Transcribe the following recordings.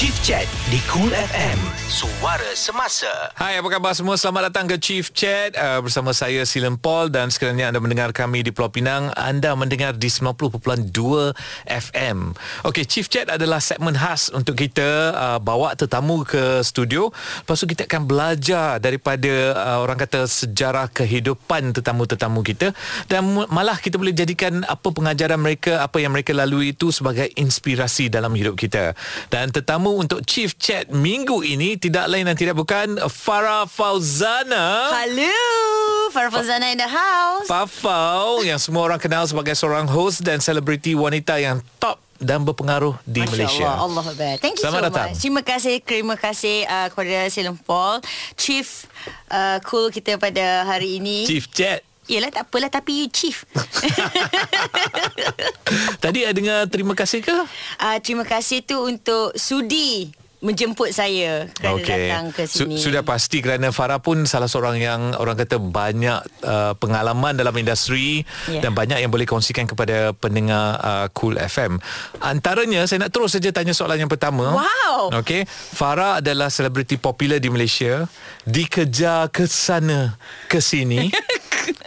Chief Chat di Cool FM. Suara semasa. Hai, apa khabar semua? Selamat datang ke Chief Chat uh, bersama saya Silen Paul dan sekiranya anda mendengar kami di Pulau Pinang, anda mendengar di 90.2 FM. Okey, Chief Chat adalah segmen khas untuk kita uh, bawa tetamu ke studio. Lepas tu kita akan belajar daripada uh, orang kata sejarah kehidupan tetamu-tetamu kita dan malah kita boleh jadikan apa pengajaran mereka, apa yang mereka lalui itu sebagai inspirasi dalam hidup kita. Dan tetamu untuk Chief Chat minggu ini tidak lain dan tidak bukan Farah Fauzana. Hello, Farah Fauzana in the house. Fafau yang semua orang kenal sebagai seorang host dan selebriti wanita yang top dan berpengaruh di Masya Malaysia. Allah, Allah Akbar. Thank you Selamat so datang. much. Terima kasih, terima kasih uh, kepada Silam Paul, Chief uh, cool kita pada hari ini. Chief Chat. Yelah tak apalah tapi you chief. Tadi ada dengar terima kasih ke? uh, terima kasih tu untuk sudi menjemput saya kerana Okey. datang ke sini. sudah pasti kerana Farah pun salah seorang yang orang kata banyak uh, pengalaman dalam industri Ya. dan banyak yang boleh kongsikan kepada pendengar uh, Cool FM. Antaranya saya nak terus saja tanya soalan yang pertama. Wow. Okey, Farah adalah selebriti popular di Malaysia, dikejar ke sana ke sini,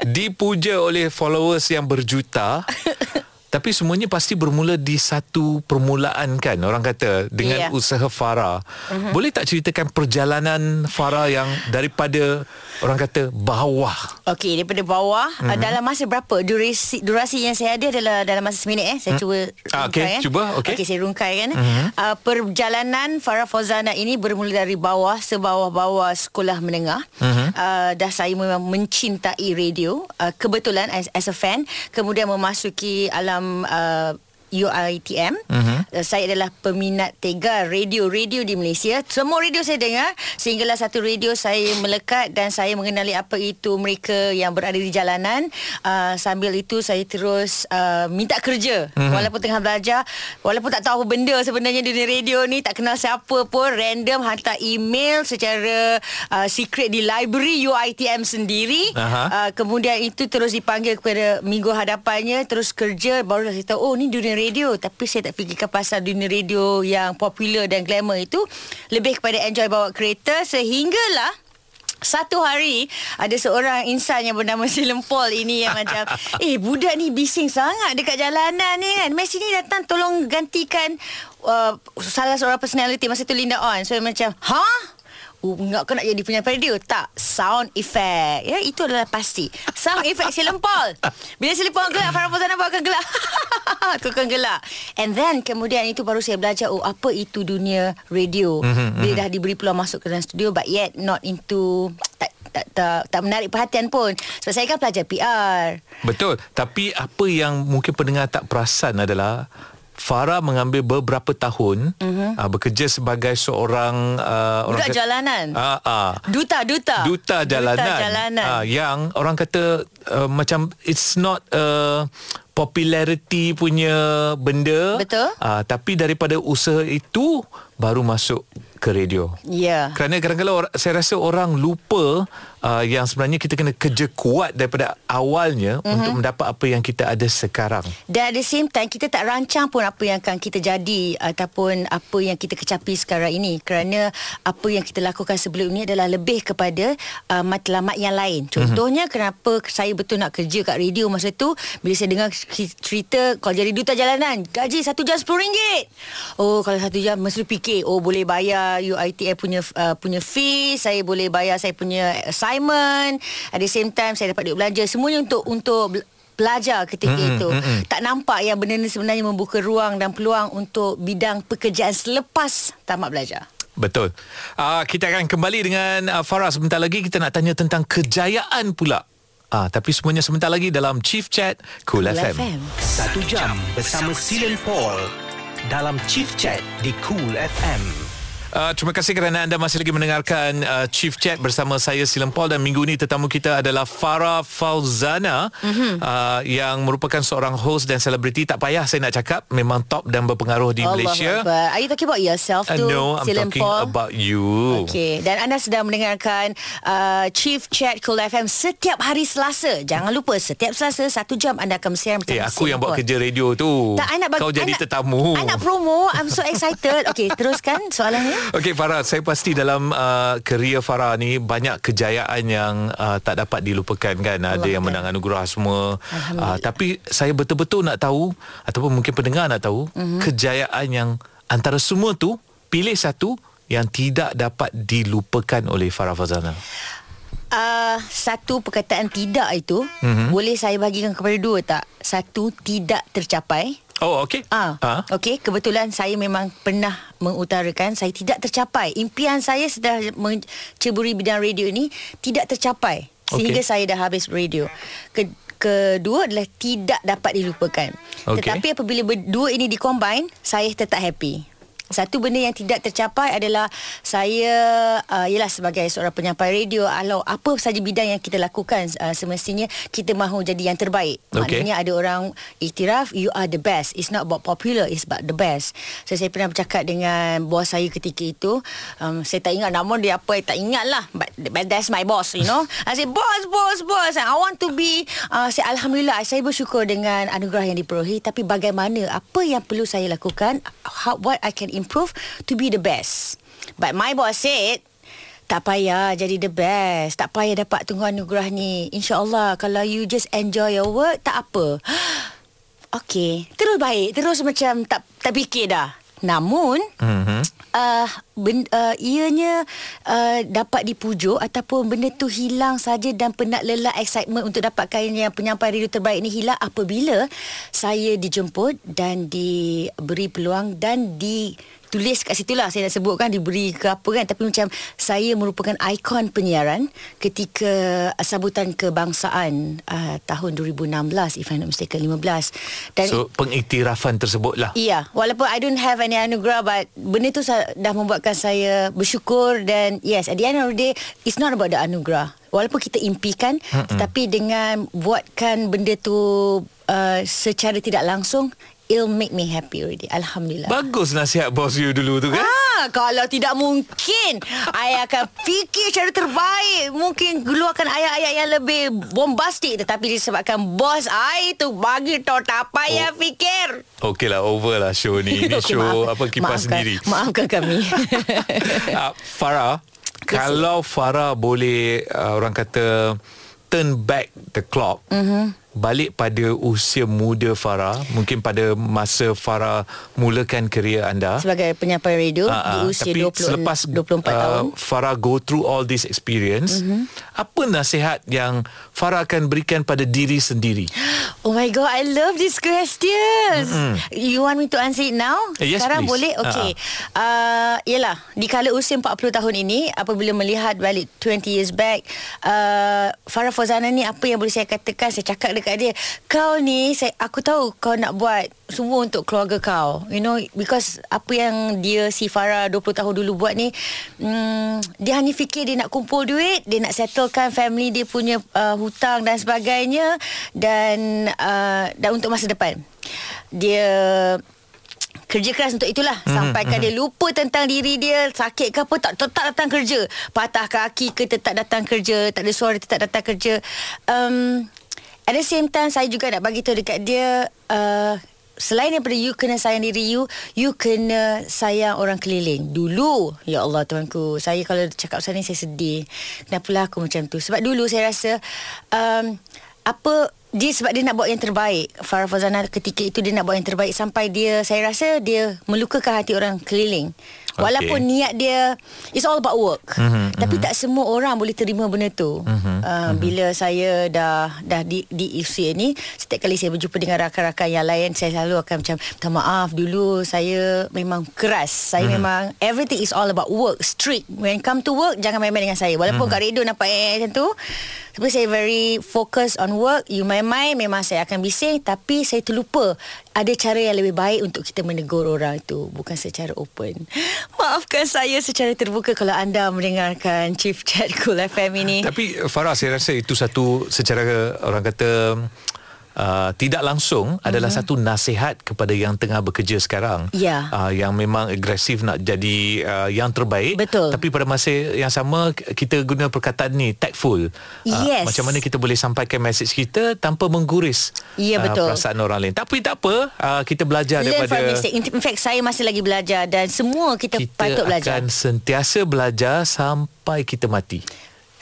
dipuja oleh followers yang berjuta. Tapi semuanya pasti bermula di satu permulaan kan orang kata dengan Ya. usaha Farah. Uh-huh. Boleh tak ceritakan perjalanan Farah yang daripada orang kata bawah? Okey, daripada bawah mm-hmm. dalam masa berapa? Durasi durasi yang saya ada adalah dalam masa seminit eh. Saya hmm. cuba Ah, okey, eh. cuba, okey. Okey, saya rungkai kan. Mm-hmm. Uh, perjalanan Farah Fauzana ini bermula dari bawah, sebawah-bawah sekolah menengah. Mm-hmm. Uh, dah saya memang mencintai radio. Uh, kebetulan as, as a fan, kemudian memasuki alam uh, UITM. Uh-huh. Uh, saya adalah peminat tega radio-radio di Malaysia. Semua radio saya dengar sehinggalah satu radio saya melekat dan saya mengenali apa itu mereka yang berada di jalanan. Uh, sambil itu saya terus uh, minta kerja uh-huh. walaupun tengah belajar, walaupun tak tahu apa benda sebenarnya dunia radio ni, tak kenal siapa pun, random hantar email secara uh, secret di library UITM sendiri. Aha. Uh, kemudian itu terus dipanggil kepada minggu hadapannya terus kerja baru saya tahu oh ni dunia radio tapi saya tak fikirkan pasal dunia radio yang popular dan glamour itu lebih kepada enjoy bawa kereta sehinggalah satu hari ada seorang insan yang bernama Silem Paul ini yang macam eh budak ni bising sangat dekat jalanan ni kan. Mai sini datang tolong gantikan uh, salah seorang personality masa tu Linda On. So macam ha Oh, enggak kau nak jadi punya radio Tak. Sound effect. Ya itu adalah pasti. Sound effect Silem Paul Bila Silem Paul gelak Farah Fauzana pun akan gelak Aku akan gelak. And then Kemudian itu baru saya belajar Oh apa itu dunia radio. Mm-hmm, Bila dah diberi peluang masuk ke dalam studio But yet not into Tak tak, tak, tak menarik perhatian pun. Sebab saya kan pelajar PR Betul. Tapi apa yang mungkin pendengar tak perasan adalah Farah mengambil beberapa tahun uh-huh. uh, bekerja sebagai seorang uh, orang Budak kata- jalanan? Ah, ah. Duta Duta. Duta jalanan, Duta jalanan. Ah, yang orang kata uh, macam it's not a popularity punya benda Betul. Ah, tapi daripada usaha itu baru masuk ke radio Ya kerana kadang-kadang or- saya rasa orang lupa uh, yang sebenarnya kita kena kerja kuat daripada awalnya mm-hmm. untuk mendapat apa yang kita ada sekarang. Dan at the same time kita tak rancang pun apa yang akan kita jadi ataupun apa yang kita kecapi sekarang ini kerana apa yang kita lakukan sebelum ini adalah lebih kepada uh, matlamat yang lain. Contohnya mm-hmm. kenapa saya betul nak kerja kat radio masa tu bila saya dengar cerita kalau jadi duta jalanan gaji satu jam RM10. Oh kalau satu jam mesti fikir oh boleh bayar UiTM punya uh, punya fee, saya boleh bayar saya punya assignment. At the same time saya dapat duit belanja semuanya untuk untuk belajar ketika mm, itu. Mm, tak nampak yang benda ni sebenarnya membuka ruang dan peluang untuk bidang pekerjaan selepas tamat belajar. Betul. Uh, kita akan kembali dengan uh, Farah sebentar lagi kita nak tanya tentang kejayaan pula. Ah, tapi semuanya sebentar lagi dalam Chief Chat Cool, Cool FM. FM. Satu jam bersama Silen Paul dalam Chief Chat di Cool FM. Uh, terima kasih kerana anda masih lagi mendengarkan uh, Chief Chat bersama saya Silam Paul dan minggu ini tetamu kita adalah Farah Fauzana mm-hmm. uh, yang merupakan seorang host dan selebriti. Tak payah saya nak cakap memang top dan berpengaruh di Allah Malaysia. Akbar. Are you talking about yourself Uh, tu? no, I'm Silam talking Paul? about you. Okey, dan anda sedang mendengarkan uh, Chief Chat Cool FM setiap hari Selasa. Jangan lupa setiap Selasa satu jam anda akan bersiaran bersama Eh, aku yang buat Paul. kerja radio tu. Tak, I nak bagi, Kau jadi tetamu. I nak promo. I'm so excited. Okey, teruskan soalannya. Okey Farah, saya pasti dalam uh, kerjaya Farah ni banyak kejayaan yang uh, tak dapat dilupakan kan. Ada Allah yang kan. menang anugerah semua. Uh, tapi saya betul-betul nak tahu ataupun mungkin pendengar nak tahu Mhm. mm-hmm. kejayaan yang antara semua tu pilih satu yang tidak dapat dilupakan oleh Farah Fazana. Uh, satu perkataan tidak itu Mhm. mm-hmm. boleh saya bagikan kepada dua tak? Satu tidak tercapai. Oh, okey. Ah, Ah. okey. Kebetulan saya memang pernah mengutarakan saya tidak tercapai. Impian saya setelah menceburi bidang radio ini tidak tercapai sehingga Okey. saya dah habis radio. Ke, kedua adalah tidak dapat dilupakan. Okey. Tetapi apabila berdua ini dikombine, saya tetap happy. Satu benda yang tidak tercapai adalah saya uh, ialah sebagai seorang penyampai radio kalau apa saja bidang yang kita lakukan uh, semestinya kita mahu jadi yang terbaik. Okey. Maknanya ada orang iktiraf you are the best. It's not about popular, it's about the best. So saya pernah bercakap dengan bos saya ketika itu. Um, saya tak ingat nama dia apa, saya tak ingat lah. But, but that's my boss, you know. I say boss, boss, boss. I want to be uh, saya alhamdulillah saya bersyukur dengan anugerah yang diperolehi tapi bagaimana apa yang perlu saya lakukan how, what I can improve to be the best. But my boss said tak payah jadi the best. Tak payah dapat tunggu anugerah ni. InsyaAllah kalau you just enjoy your work, tak apa. Okay. Terus baik. Terus macam tak tak fikir dah. Namun, Mhm. uh, ben, uh, ianya uh, dapat dipujuk ataupun benda tu hilang saja dan penat lelah excitement untuk dapatkan yang penyampai radio terbaik ni hilang apabila saya dijemput dan diberi peluang dan di tulis kat situ lah saya nak sebutkan diberi ke apa kan tapi macam saya merupakan ikon penyiaran ketika uh, sambutan kebangsaan uh, tahun 2016 if I'm not mistaken 15 dan So pengiktirafan tersebut lah. Iya, walaupun I don't have any anugerah but benda tu dah membuatkan saya bersyukur dan yes, at the end of the day it's not about the anugerah. Walaupun kita impikan Mm-mm. tetapi dengan buatkan benda tu uh, secara tidak langsung it'll make me happy already. Alhamdulillah. Bagus nasihat bos you dulu tu kan. Ah, kalau tidak mungkin I akan fikir cara terbaik Mungkin keluarkan ayat-ayat yang lebih bombastik Tetapi disebabkan bos I tu bagi tahu tak payah oh. fikir Okey lah, over lah show ni. Ini Okey, show maaf. apa kipas maafkan, sendiri. Maafkan kami uh, Farah Kalau Farah boleh uh, Orang kata Turn back the clock mm-hmm. Balik pada usia muda Farah Mungkin pada masa Farah Mulakan kerjaya anda Sebagai penyampai radio Ah, Di ah. usia Tapi 20, selepas 24 tahun Farah go through all this experience mm-hmm. Apa nasihat yang Farah akan berikan pada diri sendiri Oh my god, I love this question. Mm-hmm. You want me to answer it now? Eh, yes, Sekarang please. boleh? Okay. Uh, yelah, di kala usia 40 tahun ini, apabila melihat balik 20 years back, uh, Farah Fozana ni apa yang boleh saya katakan, saya cakap dekat dia, kau ni, saya, aku tahu kau nak buat semua untuk keluarga kau. You know, because apa yang dia, si Farah 20 tahun dulu buat ni, mm, dia hanya fikir dia nak kumpul duit, dia nak settlekan family dia punya uh, hutang dan sebagainya, dan uh, dan untuk masa depan. Dia kerja keras untuk itulah mm-hmm. sampaikan dia lupa tentang diri dia sakit ke apa tak tetap datang kerja patah kaki ke tetap datang kerja tak ada suara tetap datang kerja um, at the same time saya juga nak bagi tahu dekat dia uh, Selain daripada you kena sayang diri you You kena sayang orang keliling. Dulu Ya Allah tuanku Saya kalau cakap pasal ni saya sedih. Kenapalah aku macam tu? Sebab dulu saya rasa um, Apa dia sebab dia nak buat yang terbaik. Farah Fazana ketika itu dia nak buat yang terbaik sampai dia saya rasa dia melukakan hati orang keliling. Walaupun Okay. niat dia it's all about work. Mhm, tapi tak semua orang boleh terima benda tu. Mhm, uh, bila saya dah dah di di usia ni setiap kali saya berjumpa dengan rakan-rakan yang lain saya selalu akan macam minta maaf dulu saya memang keras. Saya Mhm. memang everything is all about work. Strict. When come to work jangan main-main dengan saya. Walaupun kat radio nampak eh macam tu Tapi saya very focus on work. You mind memang saya akan bising tapi saya terlupa ada cara yang lebih baik untuk kita menegur orang itu bukan secara open. Maafkan saya secara terbuka kalau anda mendengarkan Chief Chat Cool FM ini. Tapi Farah saya rasa itu satu secara orang kata Uh, tidak langsung mm-hmm. adalah satu nasihat kepada yang tengah bekerja sekarang Ya. uh, yang memang agresif nak jadi uh, yang terbaik Betul. tapi pada masa yang sama kita guna perkataan ni tactful uh, Yes. macam mana kita boleh sampaikan mesej kita tanpa mengguris Ya, uh, betul. perasaan orang lain tapi tak apa uh, kita belajar Learn daripada. In fact, saya masih lagi belajar dan semua kita, kita patut belajar. akan sentiasa belajar sampai kita mati.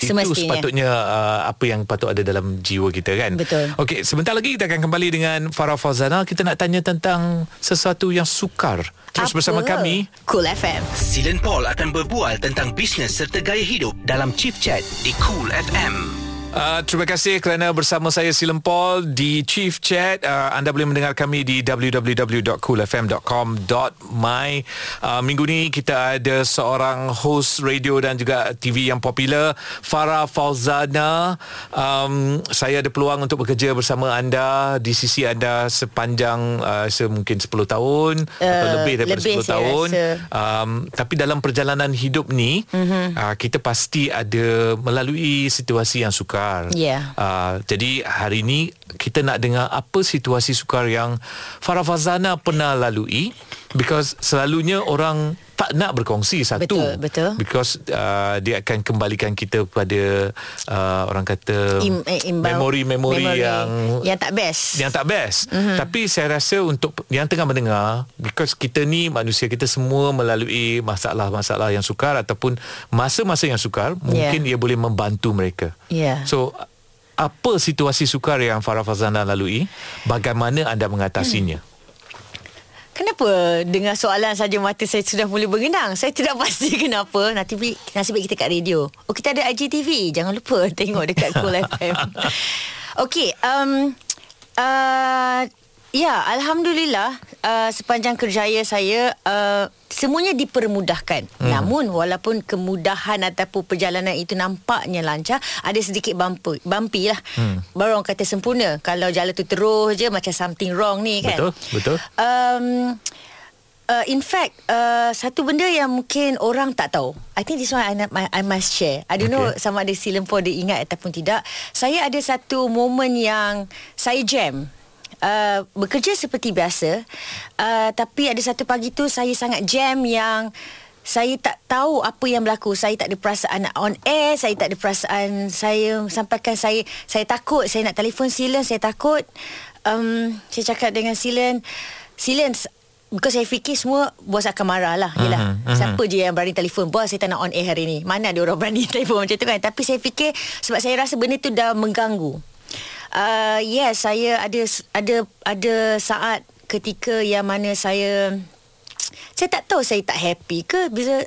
Itu Semestinya. sepatutnya uh, apa yang patut ada dalam jiwa kita kan. Betul. Okey, sebentar lagi kita akan kembali dengan Farah Fauzana. Kita nak tanya tentang sesuatu yang sukar. Terus Apa? bersama kami. Cool FM. Silen Paul akan berbual tentang bisnes serta gaya hidup dalam Chief Chat di Cool FM. Uh, terima kasih kerana bersama saya Silam Paul di Chief Chat. Uh, anda boleh mendengar kami di www.coolfm.com.my. Uh, minggu ni kita ada seorang host radio dan juga TV yang popular, Farah Fauzana. Um, saya ada peluang untuk bekerja bersama anda di sisi anda sepanjang uh, mungkin 10 tahun uh, atau lebih daripada lebih 10 saya tahun. rasa. Um, tapi dalam perjalanan hidup ni mm-hmm. uh, kita pasti ada melalui situasi yang sukar. Ya. Uh, jadi hari ini kita nak dengar apa situasi sukar yang Farah Fazana pernah lalui because selalunya orang tak nak berkongsi satu Betul, betul. because uh, dia akan kembalikan kita pada uh, orang kata Im- eh, memori-memori memori yang yang tak best. yang tak best. Mm-hmm. Tapi saya rasa untuk yang tengah mendengar because kita ni manusia kita semua melalui masalah-masalah yang sukar ataupun masa-masa yang sukar mungkin ia boleh membantu mereka. Ya. So apa situasi sukar yang Farah Fazana lalui? Bagaimana anda mengatasinya? Hmm. Kenapa dengar soalan saja mata saya sudah mula bergenang? Saya tidak pasti kenapa. Nanti bi- nasib baik kita kat radio. Oh, kita ada IGTV. Jangan lupa tengok dekat Cool FM. Okey, um, uh, ya, Alhamdulillah uh, sepanjang kerjaya saya uh, semuanya dipermudahkan. Hmm. Namun walaupun kemudahan ataupun perjalanan itu nampaknya lancar, ada sedikit bumpy, bumpy lah. Hmm. Baru orang kata sempurna. Kalau jalan tu terus je macam something wrong ni kan. Betul, betul. Um, uh, in fact, uh, satu benda yang mungkin orang tak tahu. I think this one I, I, must share. I don't okay. know sama ada Silam Paul dia ingat ataupun tidak. Saya ada satu moment yang saya jam. Uh, bekerja seperti biasa uh, tapi ada satu pagi tu saya sangat jam yang saya tak tahu apa yang berlaku. Saya tak ada perasaan nak on air saya tak ada perasaan saya sampaikan saya saya takut saya nak telefon Silen saya takut. Um, saya cakap dengan Silen Silen Because saya fikir semua Bos akan marah lah. Yelah uh-huh, uh-huh. Siapa je yang berani telefon? Bos saya tak nak on air hari ni. Mana ada orang berani telefon macam tu kan? Tapi saya fikir Sebab saya rasa benda tu dah mengganggu uh, Yes saya ada Ada Ada saat Ketika yang mana saya Saya tak tahu Saya tak happy ke Bila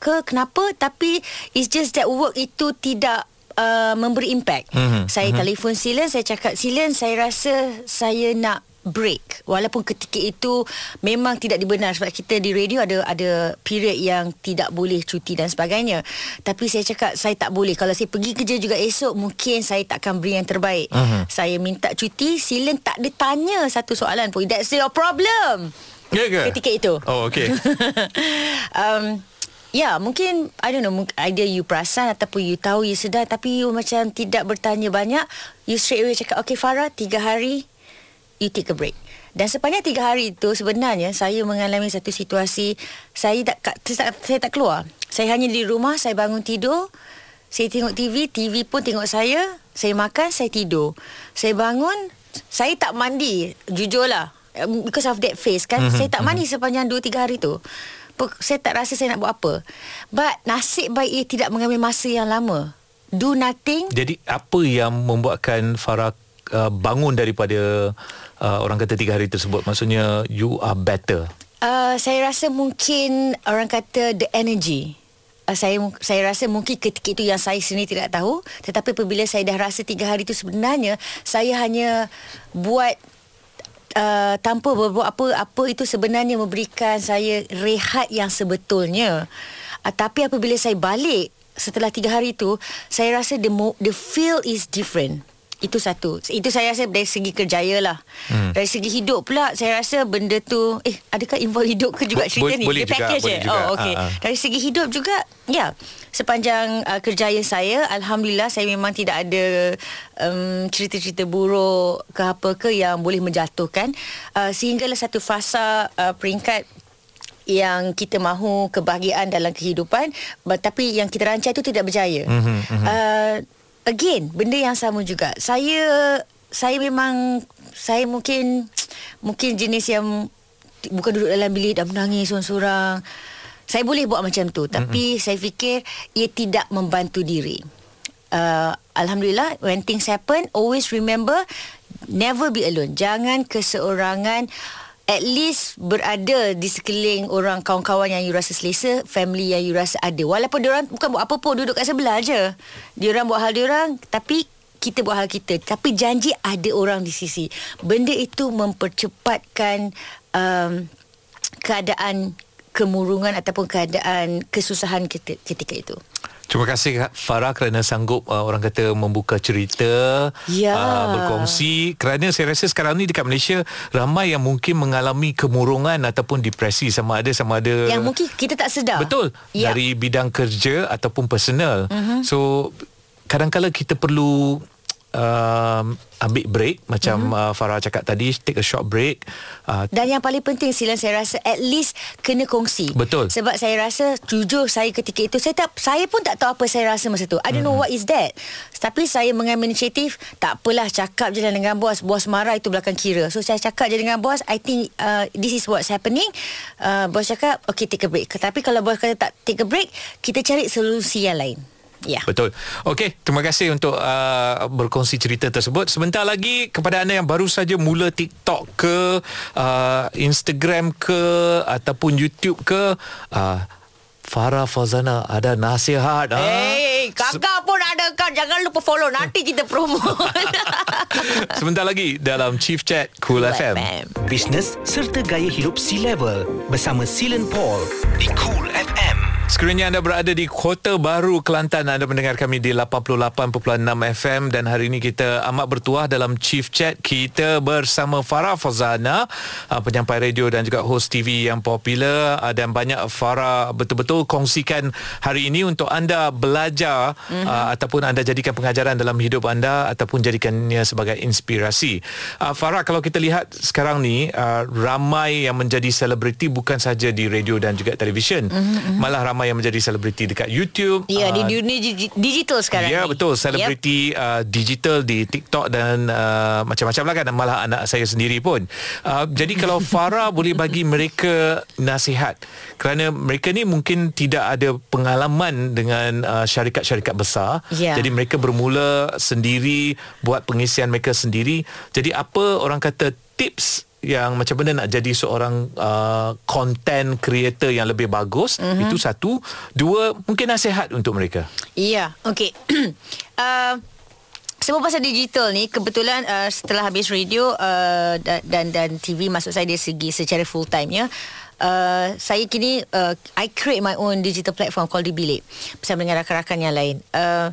Ke kenapa Tapi It's just that work itu tidak uh, Memberi impact. Mhm, Saya telefon Silen Saya cakap Silen saya rasa Saya nak break. Walaupun ketika itu memang tidak dibenar sebab kita di radio ada ada period yang tidak boleh cuti dan sebagainya. Tapi saya cakap saya tak boleh. Kalau saya pergi kerja juga esok mungkin saya tak akan beri yang terbaik. Uh-huh. saya minta cuti silen tak ada tanya satu soalan pun. That's your problem. Ya ke? ketika itu. Oh, okey. um, Ya, mungkin I don't know, either you perasan ataupun you tahu, you sedar tapi you macam tidak bertanya banyak, you straight away cakap, okay Farah, tiga hari you take a break. Dan sepanjang tiga hari itu sebenarnya saya mengalami satu situasi saya tak, saya tak saya tak keluar. Saya hanya di rumah, saya bangun tidur, saya tengok TV, TV pun tengok saya, saya makan, saya tidur. Saya bangun, saya tak mandi, jujurlah. Um, Because of that face kan, mm-hmm. saya tak mandi sepanjang 2 3 hari tu. Saya tak rasa saya nak buat apa. But nasib baik ia tidak mengambil masa yang lama. Do nothing Jadi apa yang membuatkan Farah uh, bangun daripada uh, orang kata tiga hari tersebut? Maksudnya you are better. Uh, saya rasa mungkin orang kata the energy. Uh, saya saya rasa mungkin ketika itu yang saya sendiri tidak tahu tetapi apabila saya dah rasa tiga hari itu sebenarnya saya hanya buat uh, tanpa berbuat apa apa itu sebenarnya memberikan saya rehat yang sebetulnya uh, tapi apabila saya balik setelah tiga hari tu saya rasa the mo- the feel is different itu satu itu saya rasa dari segi kerjaya lah hmm. dari segi hidup pula saya rasa benda tu eh adakah involve hidup ke juga Bo- cerita bo- ni boleh Dia juga, package boleh je juga. oh okey Ah, ah. dari segi hidup juga ya sepanjang uh, kerjaya saya alhamdulillah saya memang tidak ada um, cerita-cerita buruk ke apa ke yang boleh menjatuhkan uh, sehinggalah satu fasa uh, peringkat yang kita mahu kebahagiaan dalam kehidupan tapi yang kita rancang itu tidak berjaya. Mm-hmm, mm-hmm. Uh, again benda yang sama juga. Saya saya memang saya mungkin mungkin jenis yang bukan duduk dalam bilik dan menangis seorang-seorang. Saya boleh buat macam tu tapi mm-hmm. saya fikir ia tidak membantu diri. Uh, Alhamdulillah when things happen always remember never be alone. Jangan keseorangan at least berada di sekeliling orang kawan-kawan yang you rasa selesa, family yang you rasa ada. Walaupun dia orang bukan buat apa pun duduk kat sebelah je. Dia orang buat hal dia orang tapi kita buat hal kita. Tapi janji ada orang di sisi. Benda itu mempercepatkan um, keadaan kemurungan ataupun keadaan kesusahan ketika itu. Terima kasih Farah kerana sanggup uh, orang kata membuka cerita, Ya. uh, berkongsi kerana saya rasa sekarang ni dekat Malaysia ramai yang mungkin mengalami kemurungan ataupun depresi sama ada sama ada Yang mungkin kita tak sedar. Betul. Ya. Dari bidang kerja ataupun personal. Uh-huh. So kadang-kala kita perlu um, ambil break macam uh-huh. uh, Farah cakap tadi take a short break. Uh, Dan yang paling penting Silan saya rasa at least kena kongsi. Betul. Sebab saya rasa jujur saya ketika itu saya tak saya pun tak tahu apa saya rasa masa tu. I don't know what is that. Tapi saya mengambil inisiatif tak apalah cakap je lah dengan bos. Bos marah itu belakang kira. So saya cakap je dengan bos I think uh, this is what's happening. Uh, bos cakap okay take a break. Tapi kalau bos kata tak take a break kita cari solusi yang lain. Ya. Yeah. Betul. Okey, terima kasih untuk uh, berkongsi cerita tersebut. Sebentar lagi kepada anda yang baru saja mula TikTok ke, uh, Instagram ke ataupun YouTube ke, uh, Farah Fazana ada nasihat. ah. Hey, kakak pun ada kan. Jangan lupa follow. Nanti kita promo. Sebentar lagi dalam Chief Chat Cool, Cool FM. FM. Bisnes serta gaya hidup C-Level bersama Silen Paul di Cool. Sekiranya anda berada di Kota Baru Kelantan anda mendengar kami di 88.6 FM dan hari ini kita amat bertuah dalam Chief Chat kita bersama Farah Fazana uh, penyampai radio dan juga host TV yang popular uh, dan banyak Farah betul-betul kongsikan hari ini untuk anda belajar mm-hmm. ataupun anda jadikan pengajaran dalam hidup anda ataupun jadikannya sebagai inspirasi. Farah kalau kita lihat sekarang ni ramai yang menjadi selebriti bukan saja di radio dan juga televisyen mm-hmm. malah ramai yang menjadi selebriti dekat YouTube. Ya, di Ah, dunia digi- digital sekarang Ya ni. betul Selebriti yep. uh, digital Di TikTok Dan uh, macam-macam lah kan Malah anak saya sendiri pun uh, Jadi kalau Farah Boleh bagi mereka Nasihat Kerana mereka ni mungkin Tidak ada pengalaman Dengan uh, syarikat-syarikat besar Ya. Jadi mereka bermula Sendiri Buat pengisian mereka sendiri Jadi apa orang kata Tips yang macam mana nak jadi seorang uh, content creator yang lebih bagus mm-hmm. itu satu dua mungkin nasihat untuk mereka Ya, okey. uh, semua pasal digital ni kebetulan uh, setelah habis radio uh, dan, dan dan TV maksud saya dari segi secara full time ya. Uh, saya kini uh, I create my own digital platform called di bilik bersama dengan rakan-rakan yang lain. Uh,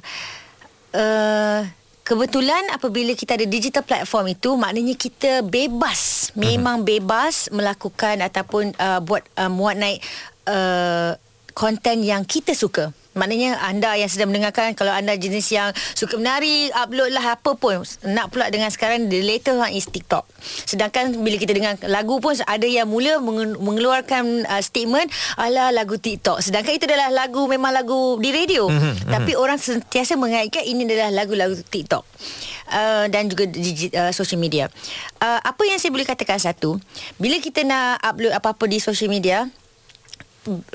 uh, Kebetulan apabila kita ada digital platform itu maknanya kita bebas memang bebas melakukan ataupun uh, buat uh, muat naik uh, konten yang kita suka. Maknanya anda yang sedang mendengarkan kalau anda jenis yang suka menari, upload lah apa pun. Nak pula dengan sekarang the latest one is TikTok. Sedangkan bila kita dengar lagu pun ada yang mula mengeluarkan uh, statement ala lagu TikTok. Sedangkan itu adalah lagu memang lagu di radio. Mm-hmm, Tapi orang sentiasa mengaitkan ini adalah lagu-lagu TikTok. Uh, dan juga digi- uh, social media. Uh, apa yang saya boleh katakan satu, bila kita nak upload apa-apa di social media,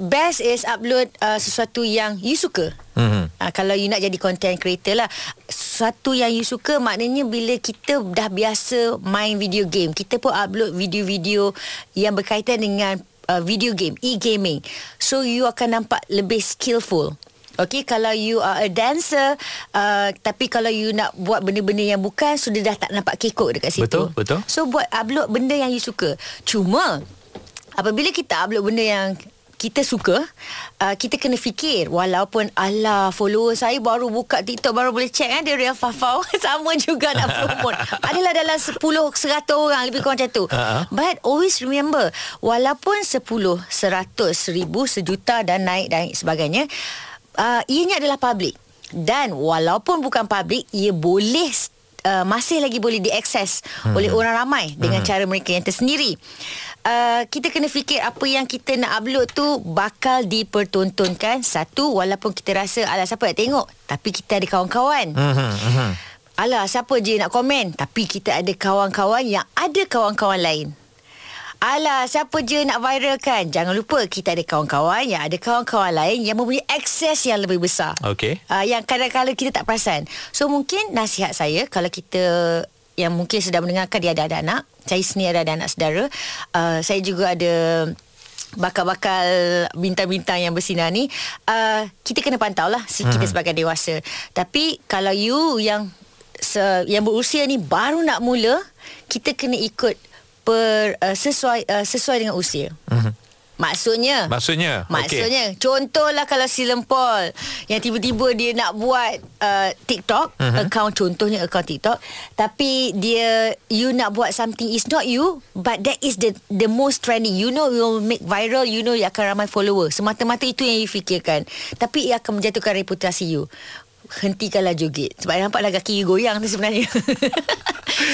best is upload uh, sesuatu yang you suka. Mm-hmm. Uh, kalau you nak jadi content creator lah. Sesuatu yang you suka maknanya bila kita dah biasa main video game, kita pun upload video-video yang berkaitan dengan uh, video game, e-gaming. So you akan nampak lebih skillful. Okay, kalau you are a dancer, uh, tapi kalau you nak buat benda-benda yang bukan, sudah dah tak nampak kekok dekat situ. Betul, betul. So buat upload benda yang you suka. Cuma apabila kita upload benda yang kita suka uh, kita kena fikir walaupun ala follower saya baru buka TikTok baru boleh check kan dia real fafau sama juga nak promote adalah dalam 10 100 orang lebih kurang macam tu Ha-ha. but always remember walaupun 10 100 1000 sejuta dan naik dan sebagainya uh, ianya adalah public dan walaupun bukan public ia boleh uh, masih lagi boleh diakses hmm. oleh orang ramai dengan Hmm. cara mereka yang tersendiri. Uh, kita kena fikir apa yang kita nak upload tu bakal dipertontonkan satu walaupun kita rasa alah siapa nak tengok tapi kita ada kawan-kawan. Mhm. Alah siapa je nak komen tapi kita ada kawan-kawan yang ada kawan-kawan lain. Alah siapa je nak viralkan Jangan lupa kita ada kawan-kawan Yang ada kawan-kawan lain Yang mempunyai akses yang lebih besar Okey. uh, Yang kadang-kadang kita tak perasan So mungkin nasihat saya Kalau kita Yang mungkin sedang mendengarkan Dia ada anak Saya sendiri ada anak saudara. Uh, Saya juga ada Bakal-bakal bintang-bintang yang bersinar ni. Uh, Kita kena pantau lah Kita sebagai dewasa. Tapi kalau you yang se, Yang berusia ni baru nak mula Kita kena ikut per, uh, sesuai uh, sesuai dengan usia. Mhm. Maksudnya Maksudnya. Maksudnya okay. Contohlah kalau si Lempol Yang tiba-tiba dia nak buat uh, TikTok uh-huh. Account Contohnya account TikTok Tapi dia You nak buat something It's not you But that is the The most trending You know you will make viral You know you akan ramai follower Semata-mata itu yang you fikirkan Tapi ia akan menjatuhkan reputasi you Hentikanlah joget Sebab nampaklah kaki you goyang tu sebenarnya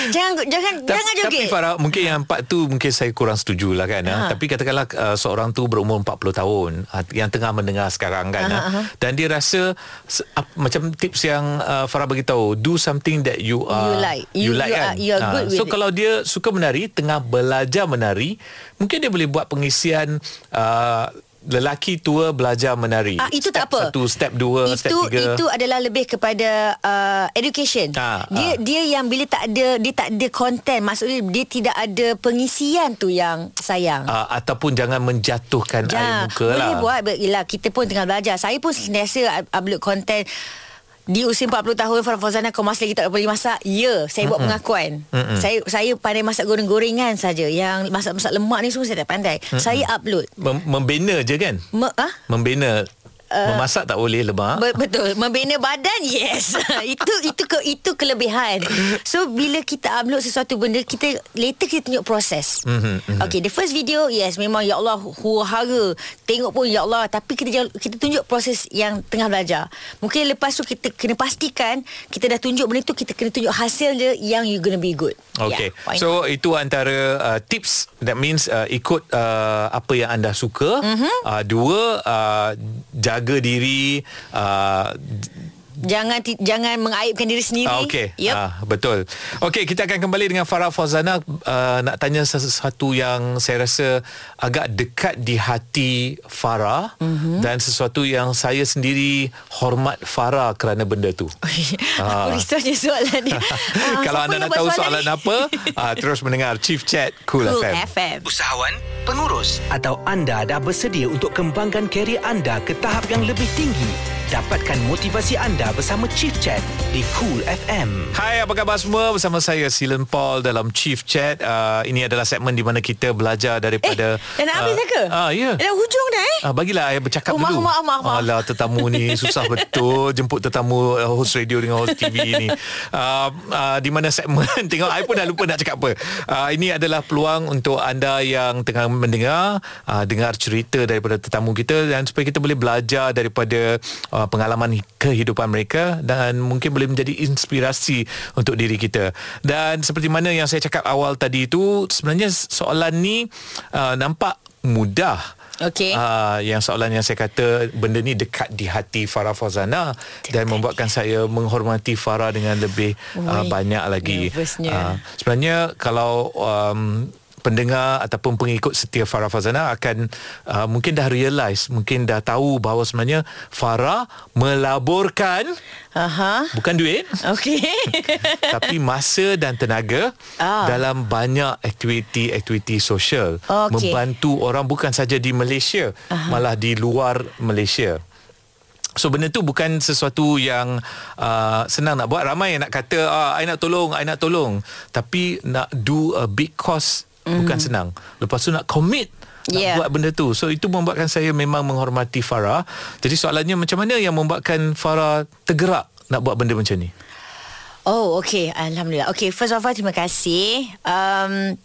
Jangan jangan Ta- jangan joget Tapi Farah Mungkin yang part tu Mungkin saya kurang setuju lah kan ha. Ha. Tapi katakanlah uh, Seorang tu berumur 40 tahun uh, Yang tengah mendengar sekarang kan ha. aha. Dan dia rasa ap, Macam tips yang uh, Farah beritahu Do something that you are You like. You, You- like you kan are- you are good So with it. kalau dia suka menari Tengah belajar menari Mungkin dia boleh buat pengisian uh, Lelaki tua belajar menari Ah itu step tak apa. Satu step dua itu, Step tiga Itu adalah lebih kepada uh, education. Ah, dia ah. dia yang bila tak ada dia tak ada content maksudnya dia tidak ada pengisian tu yang sayang. uh, Ataupun jangan menjatuhkan air muka boleh lah buat but yelah, kita pun tengah belajar. Saya pun sentiasa up- upload content di usia 40 tahun Farah Fauzana kau masih lagi tak boleh masak. Ya Saya buat pengakuan. Mm-mm. Saya saya pandai masak goreng-gorengan saja. Yang masak-masak lemak ni semua saya tak pandai. Saya upload. Mem- Membina je kan? Me, ah? Membina uh, Memasak tak boleh lemak Be- betul membina badan yes itu itu ke itu kelebihan so bila kita upload sesuatu benda kita later kita tunjuk proses Mhm, mhm. okay the first video yes memang ya Allah huru-hara tengok pun ya Allah tapi kita kita tunjuk proses yang tengah belajar mungkin lepas tu kita kena pastikan kita dah tunjuk benda tu kita kena tunjuk hasil dia yang you gonna be good Okay. yeah, why not? so itu antara uh, tips that means uh, ikut uh, apa yang anda suka. Mhm. Mm-hmm. Uh, dua uh, jaga diri uh, jangan ti- jangan mengaibkan diri sendiri Ah, Okey. yep. Ah, betul. Okey, kita akan kembali dengan Farah Fauzana uh, nak tanya sesuatu yang saya rasa agak dekat di hati Farah Mhm. mm-hmm. dan sesuatu yang saya sendiri hormat Farah kerana benda tu. Ah. Apa risaunya soalan dia Ah, Kalau anda nak tahu soalan soalan ni? apa, uh, terus mendengar Chief Chat Cool, Cool FM. FM Usahawan, pengurus atau anda dah bersedia untuk kembangkan kerjaya anda ke tahap yang lebih tinggi? Dapatkan motivasi anda bersama Chief Chat di Cool FM. Hai, apa khabar semua? Bersama saya Silen Paul dalam Chief Chat. Uh, ini adalah segmen di mana kita belajar daripada Eh, dah nak habis dah ke? Ah, ya. Dah hujung dah eh? Ah, bagilah saya bercakap Oh, dulu. maaf, maaf, maaf. Alah, tetamu ni susah betul jemput tetamu uh, host radio dengan host TV ni. Uh, uh, di mana segmen tengok saya pun dah lupa nak cakap apa. Uh, ini adalah peluang untuk anda yang tengah mendengar uh, dengar cerita daripada tetamu kita dan supaya kita boleh belajar daripada uh, pengalaman kehidupan mereka dan mungkin boleh menjadi inspirasi untuk diri kita. Dan seperti mana yang saya cakap awal tadi itu sebenarnya soalan ni uh, nampak mudah Okey. Uh, yang soalan yang saya kata benda ni dekat di hati Farah Fauzana dan membuatkan saya menghormati Farah dengan lebih uh, Oi, banyak lagi. nervousnya. Uh, sebenarnya kalau um, pendengar ataupun pengikut setia Farah Fazana akan uh, mungkin dah realise, mungkin dah tahu bahawa sebenarnya Farah melaburkan Aha. bukan duit Okey. tapi masa dan tenaga Ah. dalam banyak aktiviti-aktiviti sosial Okey. membantu orang bukan saja di Malaysia Aha. malah di luar Malaysia. So benda tu bukan sesuatu yang uh, senang nak buat Ramai yang nak kata ah, I nak tolong, I nak tolong Tapi nak do a big cause mm. Bukan senang Lepas tu nak commit nak Yeah. buat benda tu. So itu membuatkan saya memang menghormati Farah. Jadi soalannya macam mana yang membuatkan Farah tergerak nak buat benda macam ni? Oh, okay. Alhamdulillah. Okay, first of all, terima kasih. Um,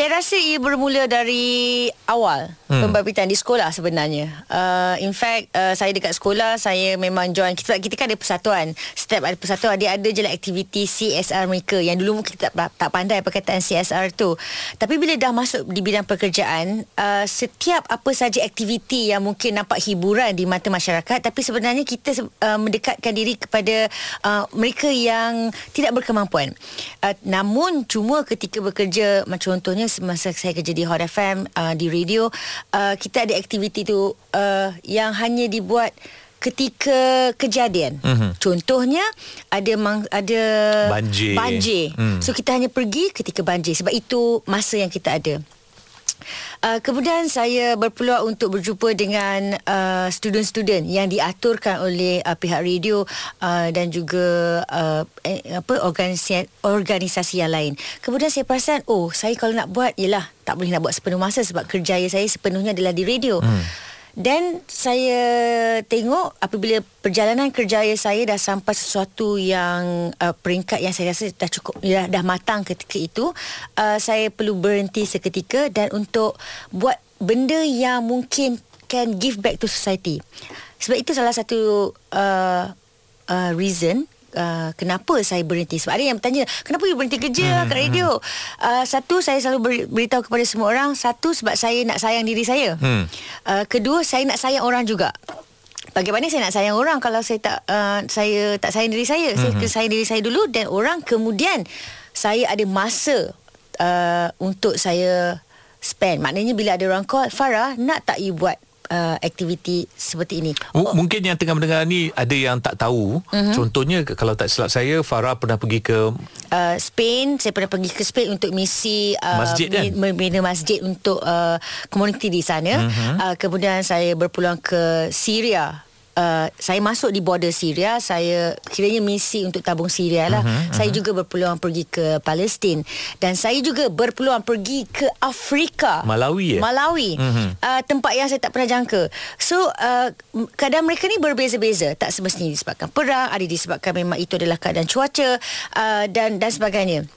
saya rasa ia bermula dari awal hmm. pembabitian di sekolah sebenarnya. Uh, in fact, uh, saya dekat sekolah, saya memang join. Kita, kita kan ada persatuan. Setiap ada persatuan, dia ada je lah aktiviti CSR mereka. Yang dulu mungkin kita tak, tak pandai perkataan CSR tu. Tapi bila dah masuk di bidang pekerjaan, uh, setiap apa saja aktiviti yang mungkin nampak hiburan di mata masyarakat, tapi sebenarnya kita uh, mendekatkan diri kepada uh, mereka yang tidak berkemampuan. Uh, namun cuma ketika bekerja macam contohnya semasa saya kerja di Hot FM uh, di radio uh, kita ada aktiviti tu uh, yang hanya dibuat ketika kejadian. Mhm. Contohnya ada mang, ada Banjir. banjir. Hmm. So kita hanya pergi ketika banjir sebab itu masa yang kita ada. Uh, kemudian saya berpeluang untuk berjumpa dengan uh, student-student yang diaturkan oleh uh, pihak radio uh, dan juga uh, eh, apa organisasi organisasi yang lain. Kemudian saya perasan oh saya kalau nak buat ialah tak boleh nak buat sepenuh masa sebab kerjaya saya sepenuhnya adalah di radio. Hmm. Dan saya tengok apabila perjalanan kerjaya saya dah sampai sesuatu yang uh, peringkat yang saya rasa dah cukup dah, dah matang ketika itu, uh, saya perlu berhenti seketika dan untuk buat benda yang mungkin can give back to society. Sebab itu salah satu uh, uh, reason Uh, kenapa saya berhenti? Sebab ada yang bertanya Kenapa you berhenti kerja hmm, kat radio? uh, Satu saya selalu ber, beritahu kepada semua orang. Satu sebab saya nak sayang diri saya. Hmm. uh, Kedua saya nak sayang orang juga. Bagaimana saya nak sayang orang Kalau saya tak uh, Saya tak sayang diri saya? Saya kena sayang diri saya dulu Dan orang kemudian Saya ada masa uh, Untuk saya Spend. Maknanya bila ada orang call Farah nak tak you buat uh, Aktiviti seperti ini M- Mungkin yang tengah mendengar ni ada yang tak tahu. Mhm. Contohnya kalau tak silap saya Farah pernah pergi ke uh, Spain saya pernah pergi ke Spain untuk misi uh, Masjid kan? membina masjid untuk uh, komuniti di sana uh-huh. uh, kemudian saya berpeluang ke Syria Uh, saya masuk di border Syria saya kiranya misi untuk tabung Syria lah. Uh-huh, uh-huh. saya juga berpeluang pergi ke Palestin. Dan saya juga berpeluang pergi ke Afrika. Malawi, eh? Malawi. Mhm. uh, tempat yang saya tak pernah jangka. So uh, keadaan mereka ni berbeza-beza. Tak semestinya disebabkan perang ada disebabkan memang itu adalah keadaan cuaca uh, dan dan sebagainya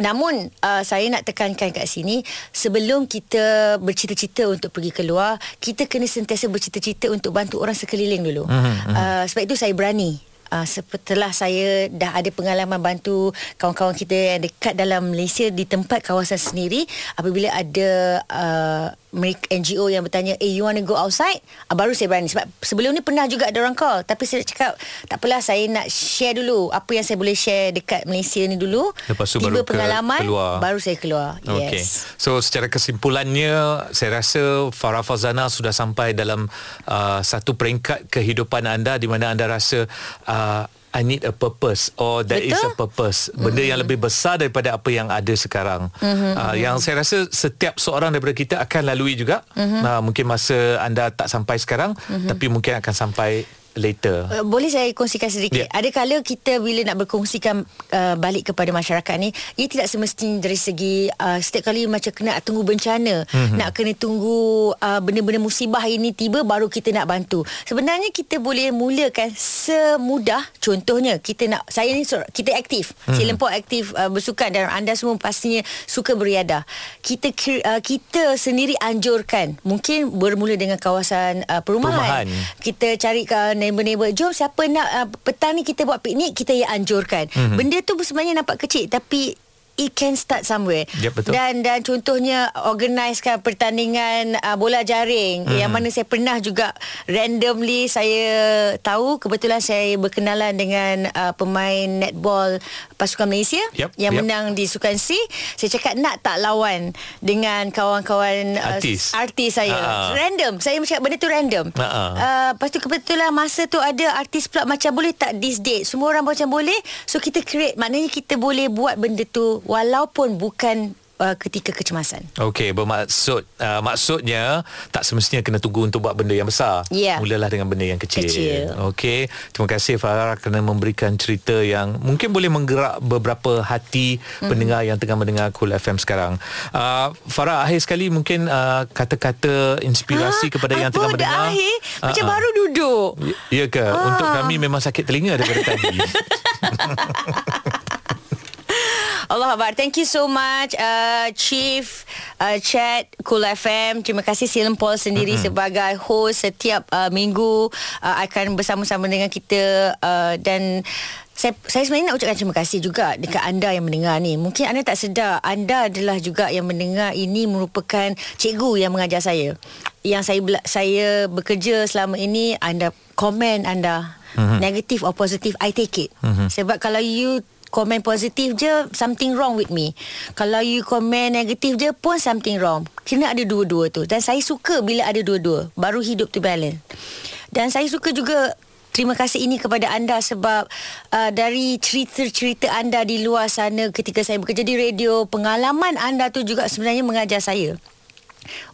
Namun uh, saya nak tekankan kat sini sebelum kita bercita-cita untuk pergi keluar kita kena sentiasa bercita-cita untuk bantu orang sekeliling dulu. Mhm, Uh, sebab itu saya berani Uh, setelah saya dah ada pengalaman bantu kawan-kawan kita yang dekat dalam Malaysia di tempat kawasan sendiri apabila ada uh, mereka NGO yang bertanya eh you want to go outside? Uh, baru saya berani. Sebab sebelum ni pernah juga ada orang call. Tapi saya cakap tak apalah saya nak share dulu apa yang saya boleh share dekat Malaysia ni dulu. Lepas tu tiba baru ke- pengalaman keluar. baru saya keluar. Okey. yes So secara kesimpulannya saya rasa Farah Fazana sudah sampai dalam uh, satu peringkat kehidupan anda di mana anda rasa uh, I need a purpose or there is a Betul. purpose. Benda mm-hmm. yang lebih besar daripada apa yang ada sekarang. Mm-hmm. Uh, yang saya rasa setiap seorang daripada kita akan lalui juga. Mm-hmm. Uh, mungkin masa anda tak sampai sekarang mm-hmm. tapi mungkin akan sampai later. Uh, boleh saya kongsikan sedikit. Yeah. Ada kala kita bila nak berkongsikan uh, balik kepada masyarakat ni, ia tidak semestinya dari segi uh, setiap kali macam kena tunggu bencana, mm-hmm. nak kena tunggu uh, benda-benda musibah ini tiba baru kita nak bantu. Sebenarnya kita boleh mulakan semudah contohnya kita nak saya ni kita aktif. Mm-hmm. Saya lempok aktif uh, bersukan dan anda semua pastinya suka beriadah. Kita uh, kita sendiri anjurkan mungkin bermula dengan kawasan uh, perumahan. Perumahan. kita cari neighbor-neighbor jom siapa nak uh, petang ni kita buat piknik kita yang anjurkan Mhm. mm-hmm. benda tu sebenarnya nampak kecil tapi it can start somewhere Yep, betul. dan dan contohnya organisekan pertandingan uh, bola jaring mm-hmm. yang mana saya pernah juga randomly saya tahu kebetulan saya berkenalan dengan uh, pemain netball pasukan Malaysia Yep, yang yep. menang di Sukan C saya cakap nak tak lawan dengan kawan-kawan uh, Artis. artis saya Ah. random saya cakap benda tu random ah. Uh, lepas tu kebetulan masa tu ada artis pula macam boleh tak this date semua orang macam boleh so kita create maknanya kita boleh buat benda tu walaupun bukan uh, ketika kecemasan. Okey, bermaksud uh, maksudnya tak semestinya kena tunggu untuk buat benda yang besar. Ya. Mulalah dengan benda yang kecil. Kecil. Okey, terima kasih Farah kerana memberikan cerita yang mungkin boleh menggerak beberapa hati mm-hmm. pendengar yang tengah mendengar Cool FM sekarang. Uh, Farah akhir sekali mungkin uh, kata-kata inspirasi Ah, kepada yang apa tengah dah mendengar. Akhir? Macam ah. baru duduk. Ya, ya ke? Ah. Untuk kami memang sakit telinga daripada tadi. Allah Akbar. Thank you so much uh, Chief uh, Chat Cool FM. Terima kasih Silen Paul sendiri mm-hmm. sebagai host setiap uh, minggu uh, akan bersama-sama dengan kita uh, dan saya, saya sebenarnya nak ucapkan terima kasih juga dekat anda yang mendengar ni. Mungkin anda tak sedar, anda adalah juga yang mendengar ini merupakan cikgu yang mengajar saya. Yang saya saya bekerja selama ini, anda komen anda mm-hmm. negatif or positif, I take it. Mm-hmm. Sebab kalau you komen positif je something wrong with me. Kalau you komen negatif je pun something wrong. Kena ada dua-dua tu. Dan saya suka bila ada dua-dua. Baru hidup tu balance. Dan saya suka juga terima kasih ini kepada anda sebab uh, dari cerita-cerita anda di luar sana ketika saya bekerja di radio, pengalaman anda tu juga sebenarnya mengajar saya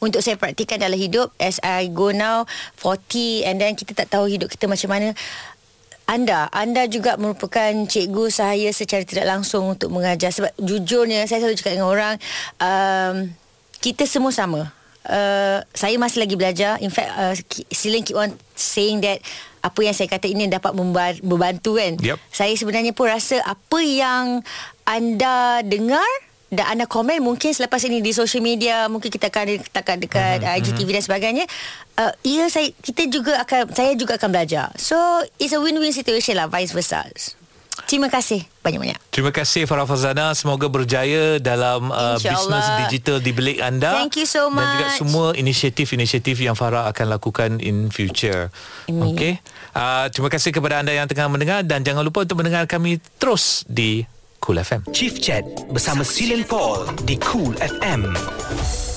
untuk saya praktikan dalam hidup as I go now 40 and then kita tak tahu hidup kita macam mana anda anda juga merupakan cikgu saya secara tidak langsung untuk mengajar. Sebab jujurnya saya selalu cakap dengan orang um, kita semua sama. Uh, saya masih lagi belajar. In fact uh, Silen keep on saying that apa yang saya kata ini dapat membantu kan? Yep. saya sebenarnya pun rasa apa yang anda dengar dan anda komen mungkin selepas ini di social media mungkin kita akan dekat dekat uh, IGTV dan sebagainya. Uh, ya saya kita juga akan saya juga akan belajar. So it's a win-win situation lah vice versa. Terima kasih banyak-banyak. Terima kasih Farah Fazana Semoga berjaya dalam uh, bisnes digital di bilik anda. Thank you so Dan juga much. semua inisiatif-inisiatif yang Farah akan lakukan in future. Amin. Okay uh, Terima kasih kepada anda yang tengah mendengar. Dan jangan lupa untuk mendengar kami terus di Cool FM Chief Chat bersama Silen Paul di Cool FM.